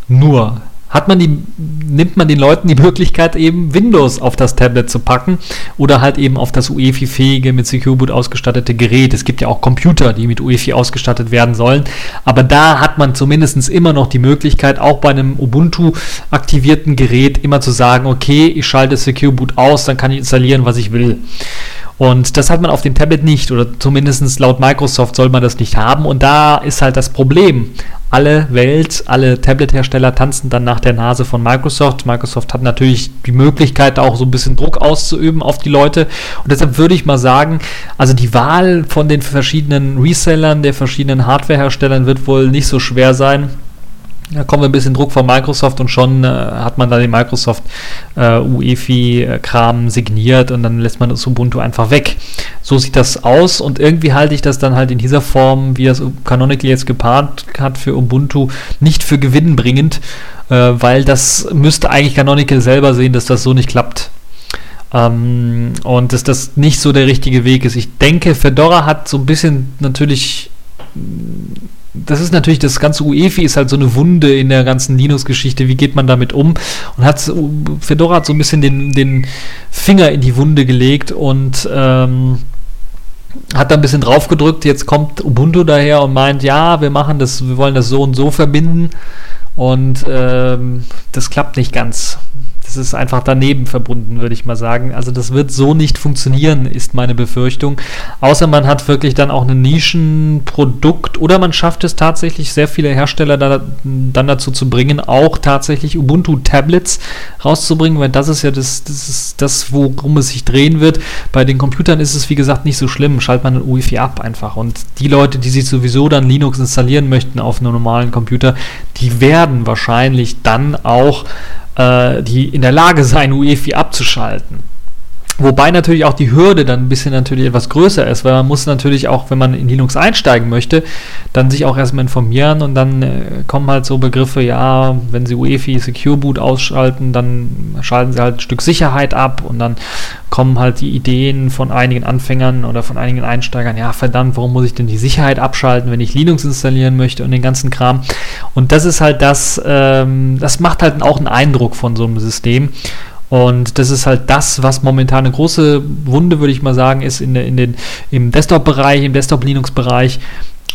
nur hat man die, nimmt man den Leuten die Möglichkeit, eben Windows auf das Tablet zu packen oder halt eben auf das UEFI-fähige, mit Secure Boot ausgestattete Gerät. Es gibt ja auch Computer, die mit UEFI ausgestattet werden sollen, aber da hat man zumindest immer noch die Möglichkeit, auch bei einem Ubuntu-aktivierten Gerät immer zu sagen, okay, ich schalte Secure Boot aus, dann kann ich installieren, was ich will. Und das hat man auf dem Tablet nicht, oder zumindest laut Microsoft soll man das nicht haben. Und da ist halt das Problem. Alle Welt, alle Tablet-Hersteller tanzen dann nach der Nase von Microsoft. Microsoft hat natürlich die Möglichkeit, auch so ein bisschen Druck auszuüben auf die Leute. Und deshalb würde ich mal sagen, also die Wahl von den verschiedenen Resellern, der verschiedenen Hardware-Herstellern wird wohl nicht so schwer sein. Da kommen wir ein bisschen Druck von Microsoft und schon äh, hat man da den Microsoft äh, UEFI-Kram signiert und dann lässt man das Ubuntu einfach weg. So sieht das aus und irgendwie halte ich das dann halt in dieser Form, wie das Canonical jetzt gepaart hat für Ubuntu, nicht für gewinnbringend, äh, weil das müsste eigentlich Canonical selber sehen, dass das so nicht klappt. Ähm, und dass das nicht so der richtige Weg ist. Ich denke, Fedora hat so ein bisschen natürlich das ist natürlich, das ganze UEFI ist halt so eine Wunde in der ganzen Linux-Geschichte. Wie geht man damit um? Und hat Fedora hat so ein bisschen den, den Finger in die Wunde gelegt und ähm, hat da ein bisschen drauf gedrückt, jetzt kommt Ubuntu daher und meint, ja, wir machen das, wir wollen das so und so verbinden. Und ähm, das klappt nicht ganz das ist einfach daneben verbunden, würde ich mal sagen. Also das wird so nicht funktionieren, ist meine Befürchtung. Außer man hat wirklich dann auch ein Nischenprodukt oder man schafft es tatsächlich, sehr viele Hersteller da, dann dazu zu bringen, auch tatsächlich Ubuntu-Tablets rauszubringen, weil das ist ja das, das, ist das, worum es sich drehen wird. Bei den Computern ist es, wie gesagt, nicht so schlimm. Schaltet man ein UEFI ab einfach. Und die Leute, die sich sowieso dann Linux installieren möchten auf einem normalen Computer, die werden wahrscheinlich dann auch die in der Lage sein, UEFI abzuschalten. Wobei natürlich auch die Hürde dann ein bisschen natürlich etwas größer ist, weil man muss natürlich auch, wenn man in Linux einsteigen möchte, dann sich auch erstmal informieren und dann äh, kommen halt so Begriffe, ja, wenn Sie UEFI Secure Boot ausschalten, dann schalten Sie halt ein Stück Sicherheit ab und dann kommen halt die Ideen von einigen Anfängern oder von einigen Einsteigern, ja verdammt, warum muss ich denn die Sicherheit abschalten, wenn ich Linux installieren möchte und den ganzen Kram. Und das ist halt das, ähm, das macht halt auch einen Eindruck von so einem System. Und das ist halt das, was momentan eine große Wunde, würde ich mal sagen, ist in, in den, im Desktop-Bereich, im Desktop-Linux-Bereich.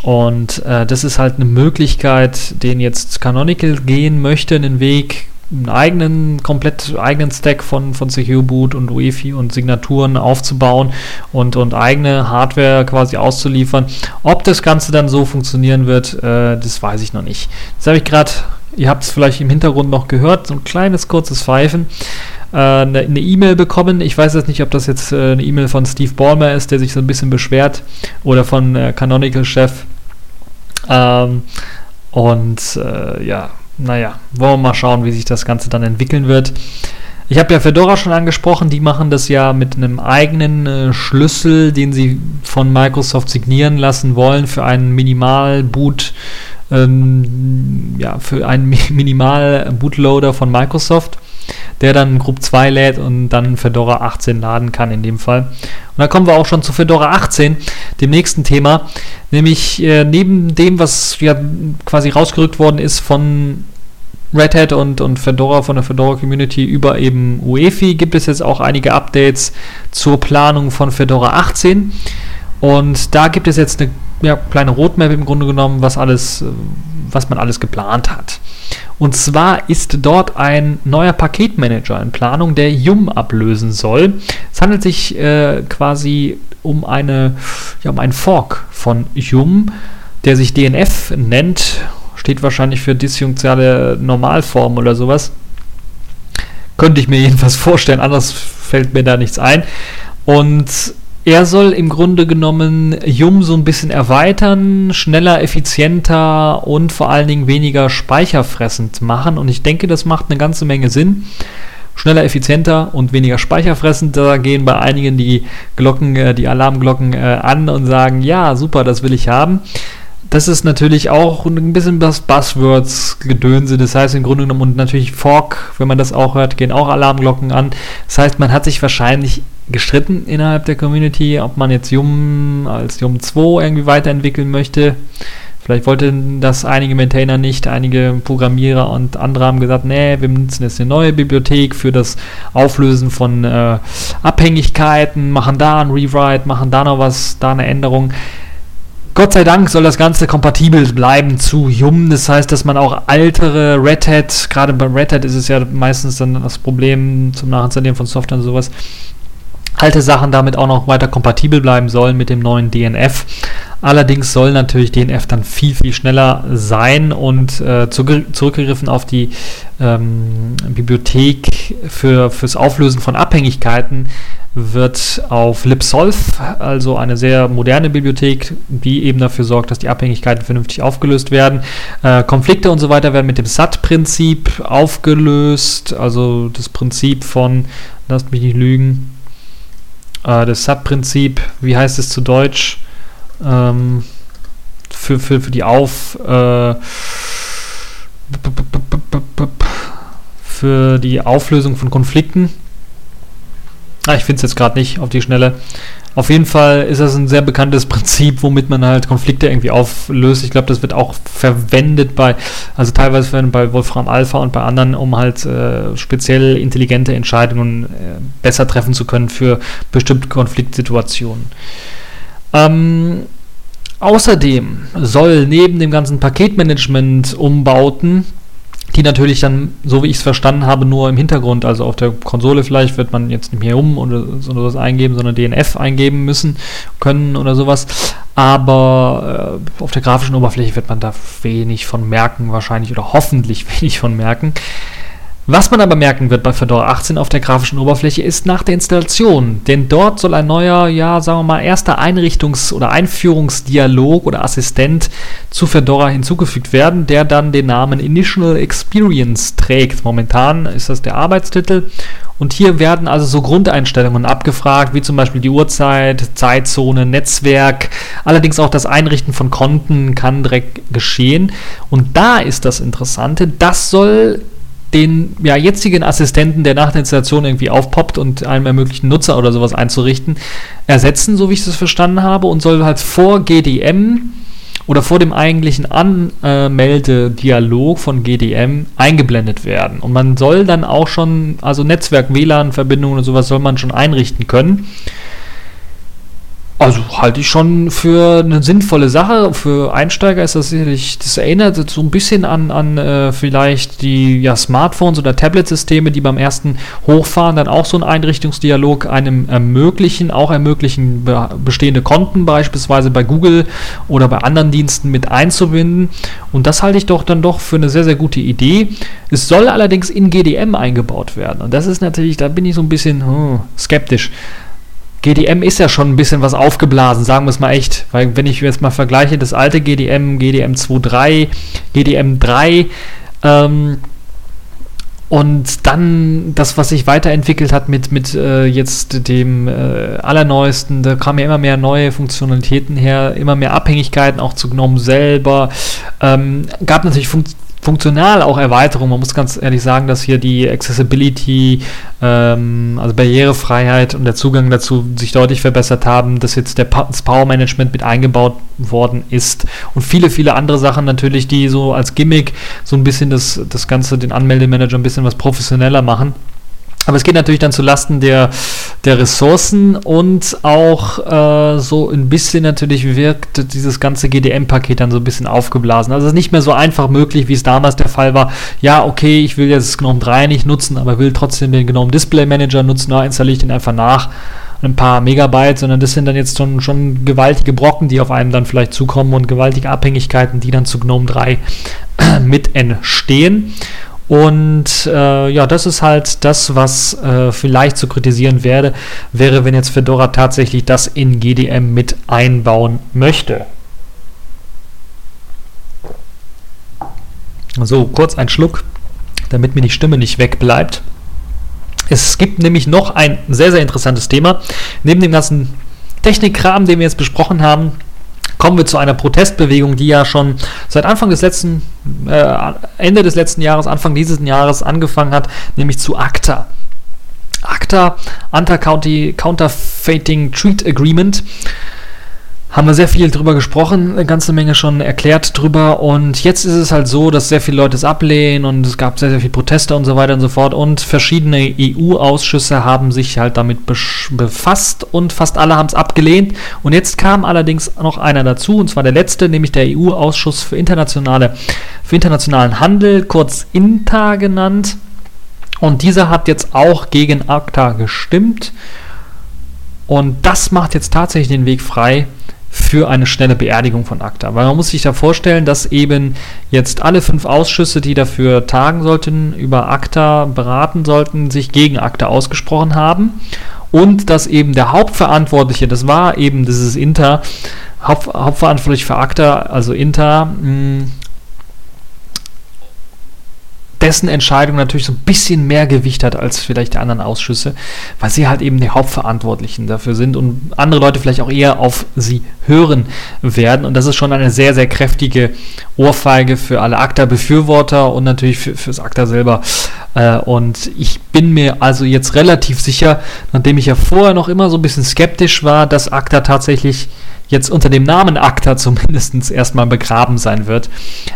Und äh, das ist halt eine Möglichkeit, den jetzt Canonical gehen möchte, einen Weg, einen eigenen, komplett eigenen Stack von, von Secure Boot und UEFI und Signaturen aufzubauen und, und eigene Hardware quasi auszuliefern. Ob das Ganze dann so funktionieren wird, äh, das weiß ich noch nicht. Das habe ich gerade, ihr habt es vielleicht im Hintergrund noch gehört, so ein kleines kurzes Pfeifen eine E-Mail bekommen. Ich weiß jetzt nicht, ob das jetzt äh, eine E-Mail von Steve Ballmer ist, der sich so ein bisschen beschwert, oder von äh, Canonical-Chef. Ähm, und äh, ja, naja, wollen wir mal schauen, wie sich das Ganze dann entwickeln wird. Ich habe ja Fedora schon angesprochen, die machen das ja mit einem eigenen äh, Schlüssel, den sie von Microsoft signieren lassen wollen für einen Minimal-Boot, ähm, ja, für einen Minimal-Bootloader von Microsoft der dann Group 2 lädt und dann Fedora 18 laden kann in dem Fall. Und da kommen wir auch schon zu Fedora 18, dem nächsten Thema, nämlich äh, neben dem, was ja quasi rausgerückt worden ist von Red Hat und, und Fedora von der Fedora Community über eben UEFI gibt es jetzt auch einige Updates zur Planung von Fedora 18. Und da gibt es jetzt eine ja, kleine Roadmap im Grunde genommen, was alles, was man alles geplant hat. Und zwar ist dort ein neuer Paketmanager in Planung, der Yum ablösen soll. Es handelt sich äh, quasi um, eine, ja, um einen Fork von Yum, der sich DNF nennt. Steht wahrscheinlich für disjunktiale Normalform oder sowas. Könnte ich mir jedenfalls vorstellen, anders fällt mir da nichts ein. Und er soll im Grunde genommen Yum so ein bisschen erweitern, schneller, effizienter und vor allen Dingen weniger speicherfressend machen. Und ich denke, das macht eine ganze Menge Sinn. Schneller, effizienter und weniger speicherfressend. Da gehen bei einigen die Glocken, äh, die Alarmglocken äh, an und sagen, ja, super, das will ich haben das ist natürlich auch ein bisschen das Buzzwords-Gedönse. Das heißt im Grunde genommen, und natürlich Fork, wenn man das auch hört, gehen auch Alarmglocken an. Das heißt, man hat sich wahrscheinlich gestritten innerhalb der Community, ob man jetzt Yum als Yum 2 irgendwie weiterentwickeln möchte. Vielleicht wollten das einige Maintainer nicht, einige Programmierer und andere haben gesagt, nee, wir nutzen jetzt eine neue Bibliothek für das Auflösen von äh, Abhängigkeiten, machen da ein Rewrite, machen da noch was, da eine Änderung. Gott sei Dank soll das Ganze kompatibel bleiben zu Yum. Das heißt, dass man auch ältere Red Hat, gerade bei Red Hat ist es ja meistens dann das Problem zum Nachinstallieren von Software und sowas, alte Sachen damit auch noch weiter kompatibel bleiben sollen mit dem neuen DNF. Allerdings soll natürlich DNF dann viel, viel schneller sein und äh, zurückgegriffen auf die ähm, Bibliothek für, fürs Auflösen von Abhängigkeiten wird auf LibSolve, also eine sehr moderne Bibliothek, die eben dafür sorgt, dass die Abhängigkeiten vernünftig aufgelöst werden. Äh, Konflikte und so weiter werden mit dem SAT-Prinzip aufgelöst, also das Prinzip von, lasst mich nicht lügen, äh, das SAT-Prinzip, wie heißt es zu Deutsch? Ähm, für, für, für die Auf... Äh, für die Auflösung von Konflikten Ah, ich finde es jetzt gerade nicht auf die Schnelle. Auf jeden Fall ist das ein sehr bekanntes Prinzip, womit man halt Konflikte irgendwie auflöst. Ich glaube, das wird auch verwendet bei, also teilweise verwendet bei Wolfram Alpha und bei anderen, um halt äh, speziell intelligente Entscheidungen äh, besser treffen zu können für bestimmte Konfliktsituationen. Ähm, außerdem soll neben dem ganzen Paketmanagement-Umbauten die natürlich dann, so wie ich es verstanden habe, nur im Hintergrund, also auf der Konsole vielleicht wird man jetzt nicht mehr um oder sowas eingeben, sondern DNF eingeben müssen können oder sowas. Aber äh, auf der grafischen Oberfläche wird man da wenig von merken, wahrscheinlich oder hoffentlich wenig von merken. Was man aber merken wird bei Fedora 18 auf der grafischen Oberfläche ist nach der Installation, denn dort soll ein neuer, ja, sagen wir mal, erster Einrichtungs- oder Einführungsdialog oder Assistent zu Fedora hinzugefügt werden, der dann den Namen Initial Experience trägt. Momentan ist das der Arbeitstitel und hier werden also so Grundeinstellungen abgefragt, wie zum Beispiel die Uhrzeit, Zeitzone, Netzwerk. Allerdings auch das Einrichten von Konten kann direkt geschehen. Und da ist das Interessante, das soll den ja, jetzigen Assistenten, der nach der Installation irgendwie aufpoppt und einem ermöglicht, einen Nutzer oder sowas einzurichten, ersetzen, so wie ich es verstanden habe, und soll halt vor GDM oder vor dem eigentlichen Anmeldedialog von GDM eingeblendet werden. Und man soll dann auch schon, also Netzwerk, WLAN-Verbindungen und sowas soll man schon einrichten können. Also halte ich schon für eine sinnvolle Sache. Für Einsteiger ist das sicherlich, das erinnert so ein bisschen an, an äh, vielleicht die ja, Smartphones oder Tablet-Systeme, die beim ersten Hochfahren dann auch so einen Einrichtungsdialog einem ermöglichen, auch ermöglichen, be bestehende Konten beispielsweise bei Google oder bei anderen Diensten mit einzubinden. Und das halte ich doch dann doch für eine sehr, sehr gute Idee. Es soll allerdings in GDM eingebaut werden. Und das ist natürlich, da bin ich so ein bisschen hm, skeptisch. GDM ist ja schon ein bisschen was aufgeblasen, sagen wir es mal echt. Weil wenn ich jetzt mal vergleiche, das alte GDM, GDM 2.3, GDM 3, ähm, und dann das, was sich weiterentwickelt hat mit, mit äh, jetzt dem äh, allerneuesten, da kamen ja immer mehr neue Funktionalitäten her, immer mehr Abhängigkeiten auch zu GNOME selber. Ähm, gab natürlich Funktionen funktional auch Erweiterungen. Man muss ganz ehrlich sagen, dass hier die Accessibility, ähm, also Barrierefreiheit und der Zugang dazu sich deutlich verbessert haben, dass jetzt der das Power Management mit eingebaut worden ist und viele, viele andere Sachen natürlich, die so als Gimmick so ein bisschen das, das Ganze, den Anmeldemanager ein bisschen was professioneller machen. Aber es geht natürlich dann zu Lasten der, der Ressourcen und auch äh, so ein bisschen natürlich wirkt dieses ganze GDM-Paket dann so ein bisschen aufgeblasen. Also es ist nicht mehr so einfach möglich, wie es damals der Fall war. Ja, okay, ich will jetzt GNOME 3 nicht nutzen, aber will trotzdem den GNOME Display Manager nutzen. Da installiere ich den einfach nach ein paar Megabyte, sondern das sind dann jetzt schon, schon gewaltige Brocken, die auf einem dann vielleicht zukommen und gewaltige Abhängigkeiten, die dann zu GNOME 3 mit entstehen. Und äh, ja, das ist halt das, was äh, vielleicht zu kritisieren wäre, wäre, wenn jetzt Fedora tatsächlich das in GDM mit einbauen möchte. So, kurz ein Schluck, damit mir die Stimme nicht wegbleibt. Es gibt nämlich noch ein sehr, sehr interessantes Thema. Neben dem ganzen Technikkram, den wir jetzt besprochen haben, kommen wir zu einer Protestbewegung, die ja schon seit Anfang des letzten, äh, Ende des letzten Jahres, Anfang dieses Jahres angefangen hat, nämlich zu ACTA. ACTA, Anti-Counterfeiting Treat Agreement haben wir sehr viel drüber gesprochen, eine ganze Menge schon erklärt drüber. Und jetzt ist es halt so, dass sehr viele Leute es ablehnen und es gab sehr, sehr viele Proteste und so weiter und so fort. Und verschiedene EU-Ausschüsse haben sich halt damit befasst und fast alle haben es abgelehnt. Und jetzt kam allerdings noch einer dazu und zwar der letzte, nämlich der EU-Ausschuss für internationale, für internationalen Handel, kurz INTA genannt. Und dieser hat jetzt auch gegen ACTA gestimmt. Und das macht jetzt tatsächlich den Weg frei für eine schnelle Beerdigung von ACTA. Weil man muss sich da vorstellen, dass eben jetzt alle fünf Ausschüsse, die dafür tagen sollten, über ACTA beraten sollten, sich gegen ACTA ausgesprochen haben. Und dass eben der Hauptverantwortliche, das war eben dieses Inter, Haupt, Hauptverantwortlich für ACTA, also Inter, mh, dessen Entscheidung natürlich so ein bisschen mehr Gewicht hat als vielleicht die anderen Ausschüsse, weil sie halt eben die Hauptverantwortlichen dafür sind und andere Leute vielleicht auch eher auf sie hören werden. Und das ist schon eine sehr, sehr kräftige Ohrfeige für alle ACTA-Befürworter und natürlich für, fürs ACTA selber. Äh, und ich bin mir also jetzt relativ sicher, nachdem ich ja vorher noch immer so ein bisschen skeptisch war, dass ACTA tatsächlich jetzt unter dem Namen ACTA zumindest erstmal begraben sein wird.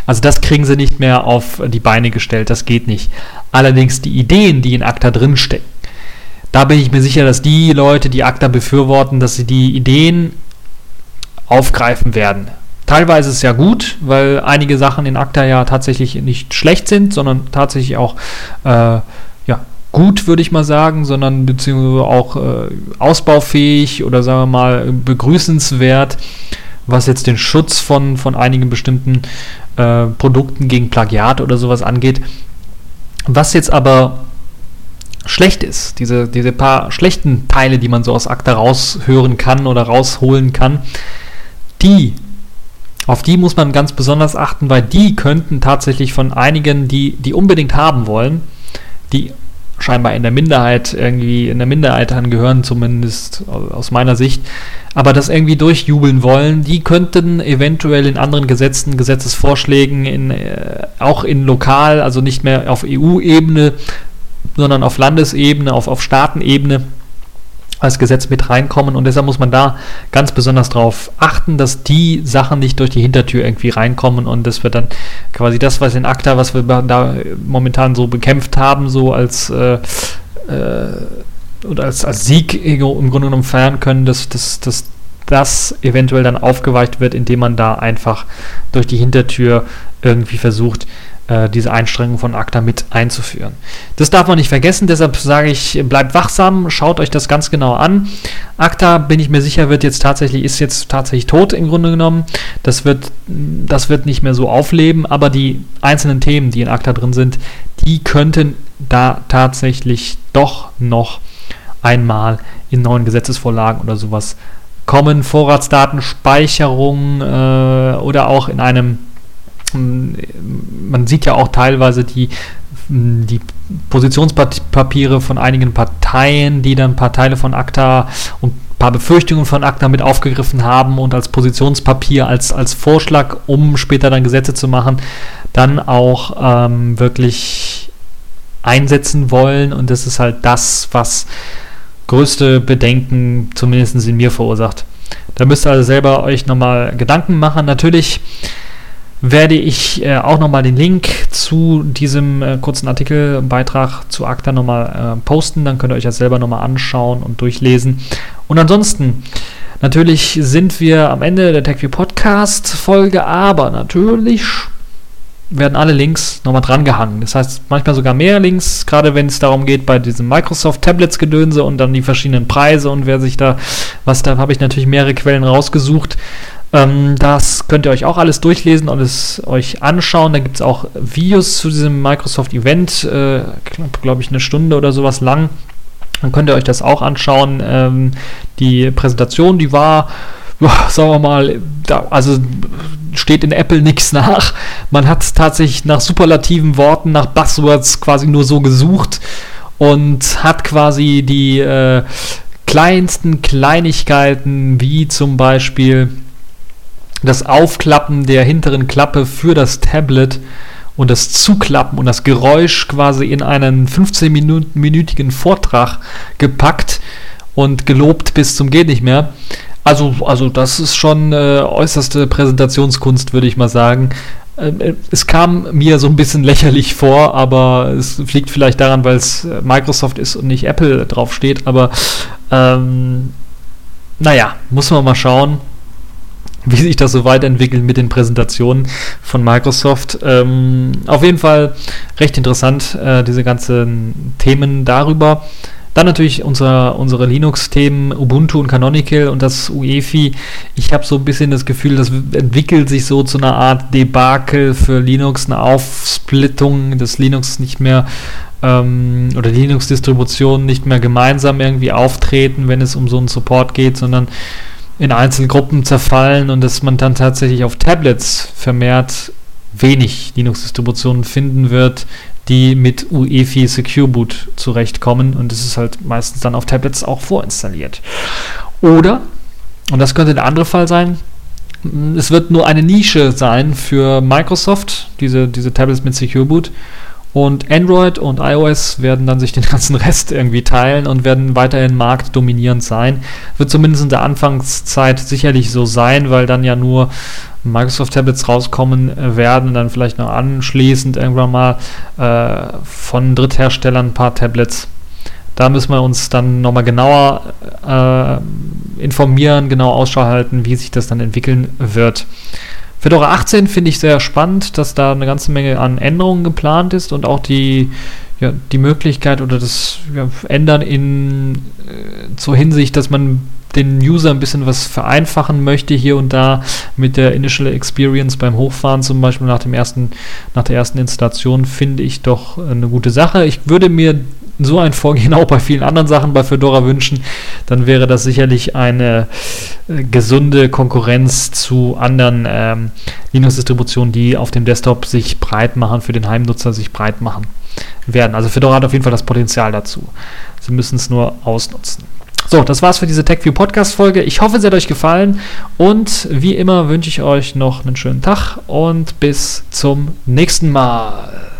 Also das kriegen sie nicht mehr auf die Beine gestellt, das geht nicht. Allerdings die Ideen, die in ACTA drinstecken, da bin ich mir sicher, dass die Leute, die ACTA befürworten, dass sie die Ideen aufgreifen werden. Teilweise ist es ja gut, weil einige Sachen in ACTA ja tatsächlich nicht schlecht sind, sondern tatsächlich auch äh, gut, würde ich mal sagen, sondern beziehungsweise auch äh, ausbaufähig oder sagen wir mal begrüßenswert, was jetzt den Schutz von, von einigen bestimmten äh, Produkten gegen Plagiat oder sowas angeht. Was jetzt aber schlecht ist, diese, diese paar schlechten Teile, die man so aus ACTA raushören kann oder rausholen kann, die auf die muss man ganz besonders achten, weil die könnten tatsächlich von einigen, die die unbedingt haben wollen, die scheinbar in der Minderheit irgendwie in der Minderheit angehören, zumindest aus meiner Sicht, aber das irgendwie durchjubeln wollen, die könnten eventuell in anderen Gesetzen, Gesetzesvorschlägen, in, äh, auch in lokal, also nicht mehr auf EU-Ebene, sondern auf Landesebene, auf, auf Staatenebene als Gesetz mit reinkommen. Und deshalb muss man da ganz besonders darauf achten, dass die Sachen nicht durch die Hintertür irgendwie reinkommen. Und das wird dann quasi das, was in ACTA, was wir da momentan so bekämpft haben, so als äh, äh, als, als Sieg im Grunde genommen feiern können, dass, dass, dass das eventuell dann aufgeweicht wird, indem man da einfach durch die Hintertür irgendwie versucht, äh, diese Einstrengung von ACTA mit einzuführen. Das darf man nicht vergessen, deshalb sage ich, bleibt wachsam, schaut euch das ganz genau an. ACTA, bin ich mir sicher, wird jetzt tatsächlich, ist jetzt tatsächlich tot im Grunde genommen. Das wird, das wird nicht mehr so aufleben, aber die einzelnen Themen, die in ACTA drin sind, die könnten da tatsächlich doch noch einmal in neuen Gesetzesvorlagen oder sowas kommen. Vorratsdatenspeicherung äh, oder auch in einem man sieht ja auch teilweise die, die Positionspapiere von einigen Parteien, die dann ein paar Teile von ACTA und ein paar Befürchtungen von ACTA mit aufgegriffen haben und als Positionspapier, als, als Vorschlag, um später dann Gesetze zu machen, dann auch ähm, wirklich einsetzen wollen. Und das ist halt das, was größte Bedenken zumindest in mir verursacht. Da müsst ihr also selber euch nochmal Gedanken machen. Natürlich werde ich äh, auch nochmal den Link zu diesem äh, kurzen Artikelbeitrag zu ACTA nochmal äh, posten. Dann könnt ihr euch das selber nochmal anschauen und durchlesen. Und ansonsten, natürlich sind wir am Ende der TechView Podcast Folge, aber natürlich werden alle Links nochmal drangehangen. Das heißt, manchmal sogar mehr Links, gerade wenn es darum geht, bei diesem Microsoft Tablets Gedönse und dann die verschiedenen Preise und wer sich da, was da habe ich natürlich mehrere Quellen rausgesucht. Ähm, das könnt ihr euch auch alles durchlesen und es euch anschauen. Da gibt es auch Videos zu diesem Microsoft-Event, äh, glaube ich, eine Stunde oder sowas lang. Dann könnt ihr euch das auch anschauen. Ähm, die Präsentation, die war, sagen wir mal, da, also steht in Apple nichts nach. Man hat tatsächlich nach superlativen Worten, nach Buzzwords quasi nur so gesucht und hat quasi die äh, kleinsten Kleinigkeiten, wie zum Beispiel das Aufklappen der hinteren Klappe für das Tablet und das Zuklappen und das Geräusch quasi in einen 15-minütigen Vortrag gepackt und gelobt bis zum geht nicht mehr. Also, also das ist schon äh, äußerste Präsentationskunst, würde ich mal sagen. Äh, es kam mir so ein bisschen lächerlich vor, aber es liegt vielleicht daran, weil es Microsoft ist und nicht Apple draufsteht. Aber ähm, naja, muss man mal schauen wie sich das so weiterentwickelt mit den Präsentationen von Microsoft. Ähm, auf jeden Fall recht interessant, äh, diese ganzen Themen darüber. Dann natürlich unsere, unsere Linux-Themen Ubuntu und Canonical und das UEFI. Ich habe so ein bisschen das Gefühl, das entwickelt sich so zu einer Art Debakel für Linux, eine Aufsplittung, dass Linux nicht mehr ähm, oder Linux-Distributionen nicht mehr gemeinsam irgendwie auftreten, wenn es um so einen Support geht, sondern in Einzelgruppen zerfallen und dass man dann tatsächlich auf Tablets vermehrt wenig Linux-Distributionen finden wird, die mit UEFI Secure Boot zurechtkommen und es ist halt meistens dann auf Tablets auch vorinstalliert. Oder, und das könnte der andere Fall sein, es wird nur eine Nische sein für Microsoft, diese, diese Tablets mit Secure Boot und Android und iOS werden dann sich den ganzen Rest irgendwie teilen und werden weiterhin marktdominierend sein. Wird zumindest in der Anfangszeit sicherlich so sein, weil dann ja nur Microsoft-Tablets rauskommen äh, werden und dann vielleicht noch anschließend irgendwann mal äh, von Drittherstellern ein paar Tablets Da müssen wir uns dann nochmal genauer äh, informieren, genau Ausschau halten, wie sich das dann entwickeln wird. Fedora 18 finde ich sehr spannend, dass da eine ganze Menge an Änderungen geplant ist und auch die, ja, die Möglichkeit oder das ja, Ändern in äh, zur Hinsicht, dass man den User ein bisschen was vereinfachen möchte hier und da mit der Initial Experience beim Hochfahren zum Beispiel nach dem ersten, nach der ersten Installation finde ich doch eine gute Sache. Ich würde mir so ein Vorgehen auch bei vielen anderen Sachen bei Fedora wünschen, dann wäre das sicherlich eine äh, gesunde Konkurrenz zu anderen ähm, Linux-Distributionen, die auf dem Desktop sich breit machen, für den Heimnutzer sich breit machen werden. Also Fedora hat auf jeden Fall das Potenzial dazu. Sie müssen es nur ausnutzen. So, das war's für diese TechView Podcast Folge. Ich hoffe, es hat euch gefallen und wie immer wünsche ich euch noch einen schönen Tag und bis zum nächsten Mal.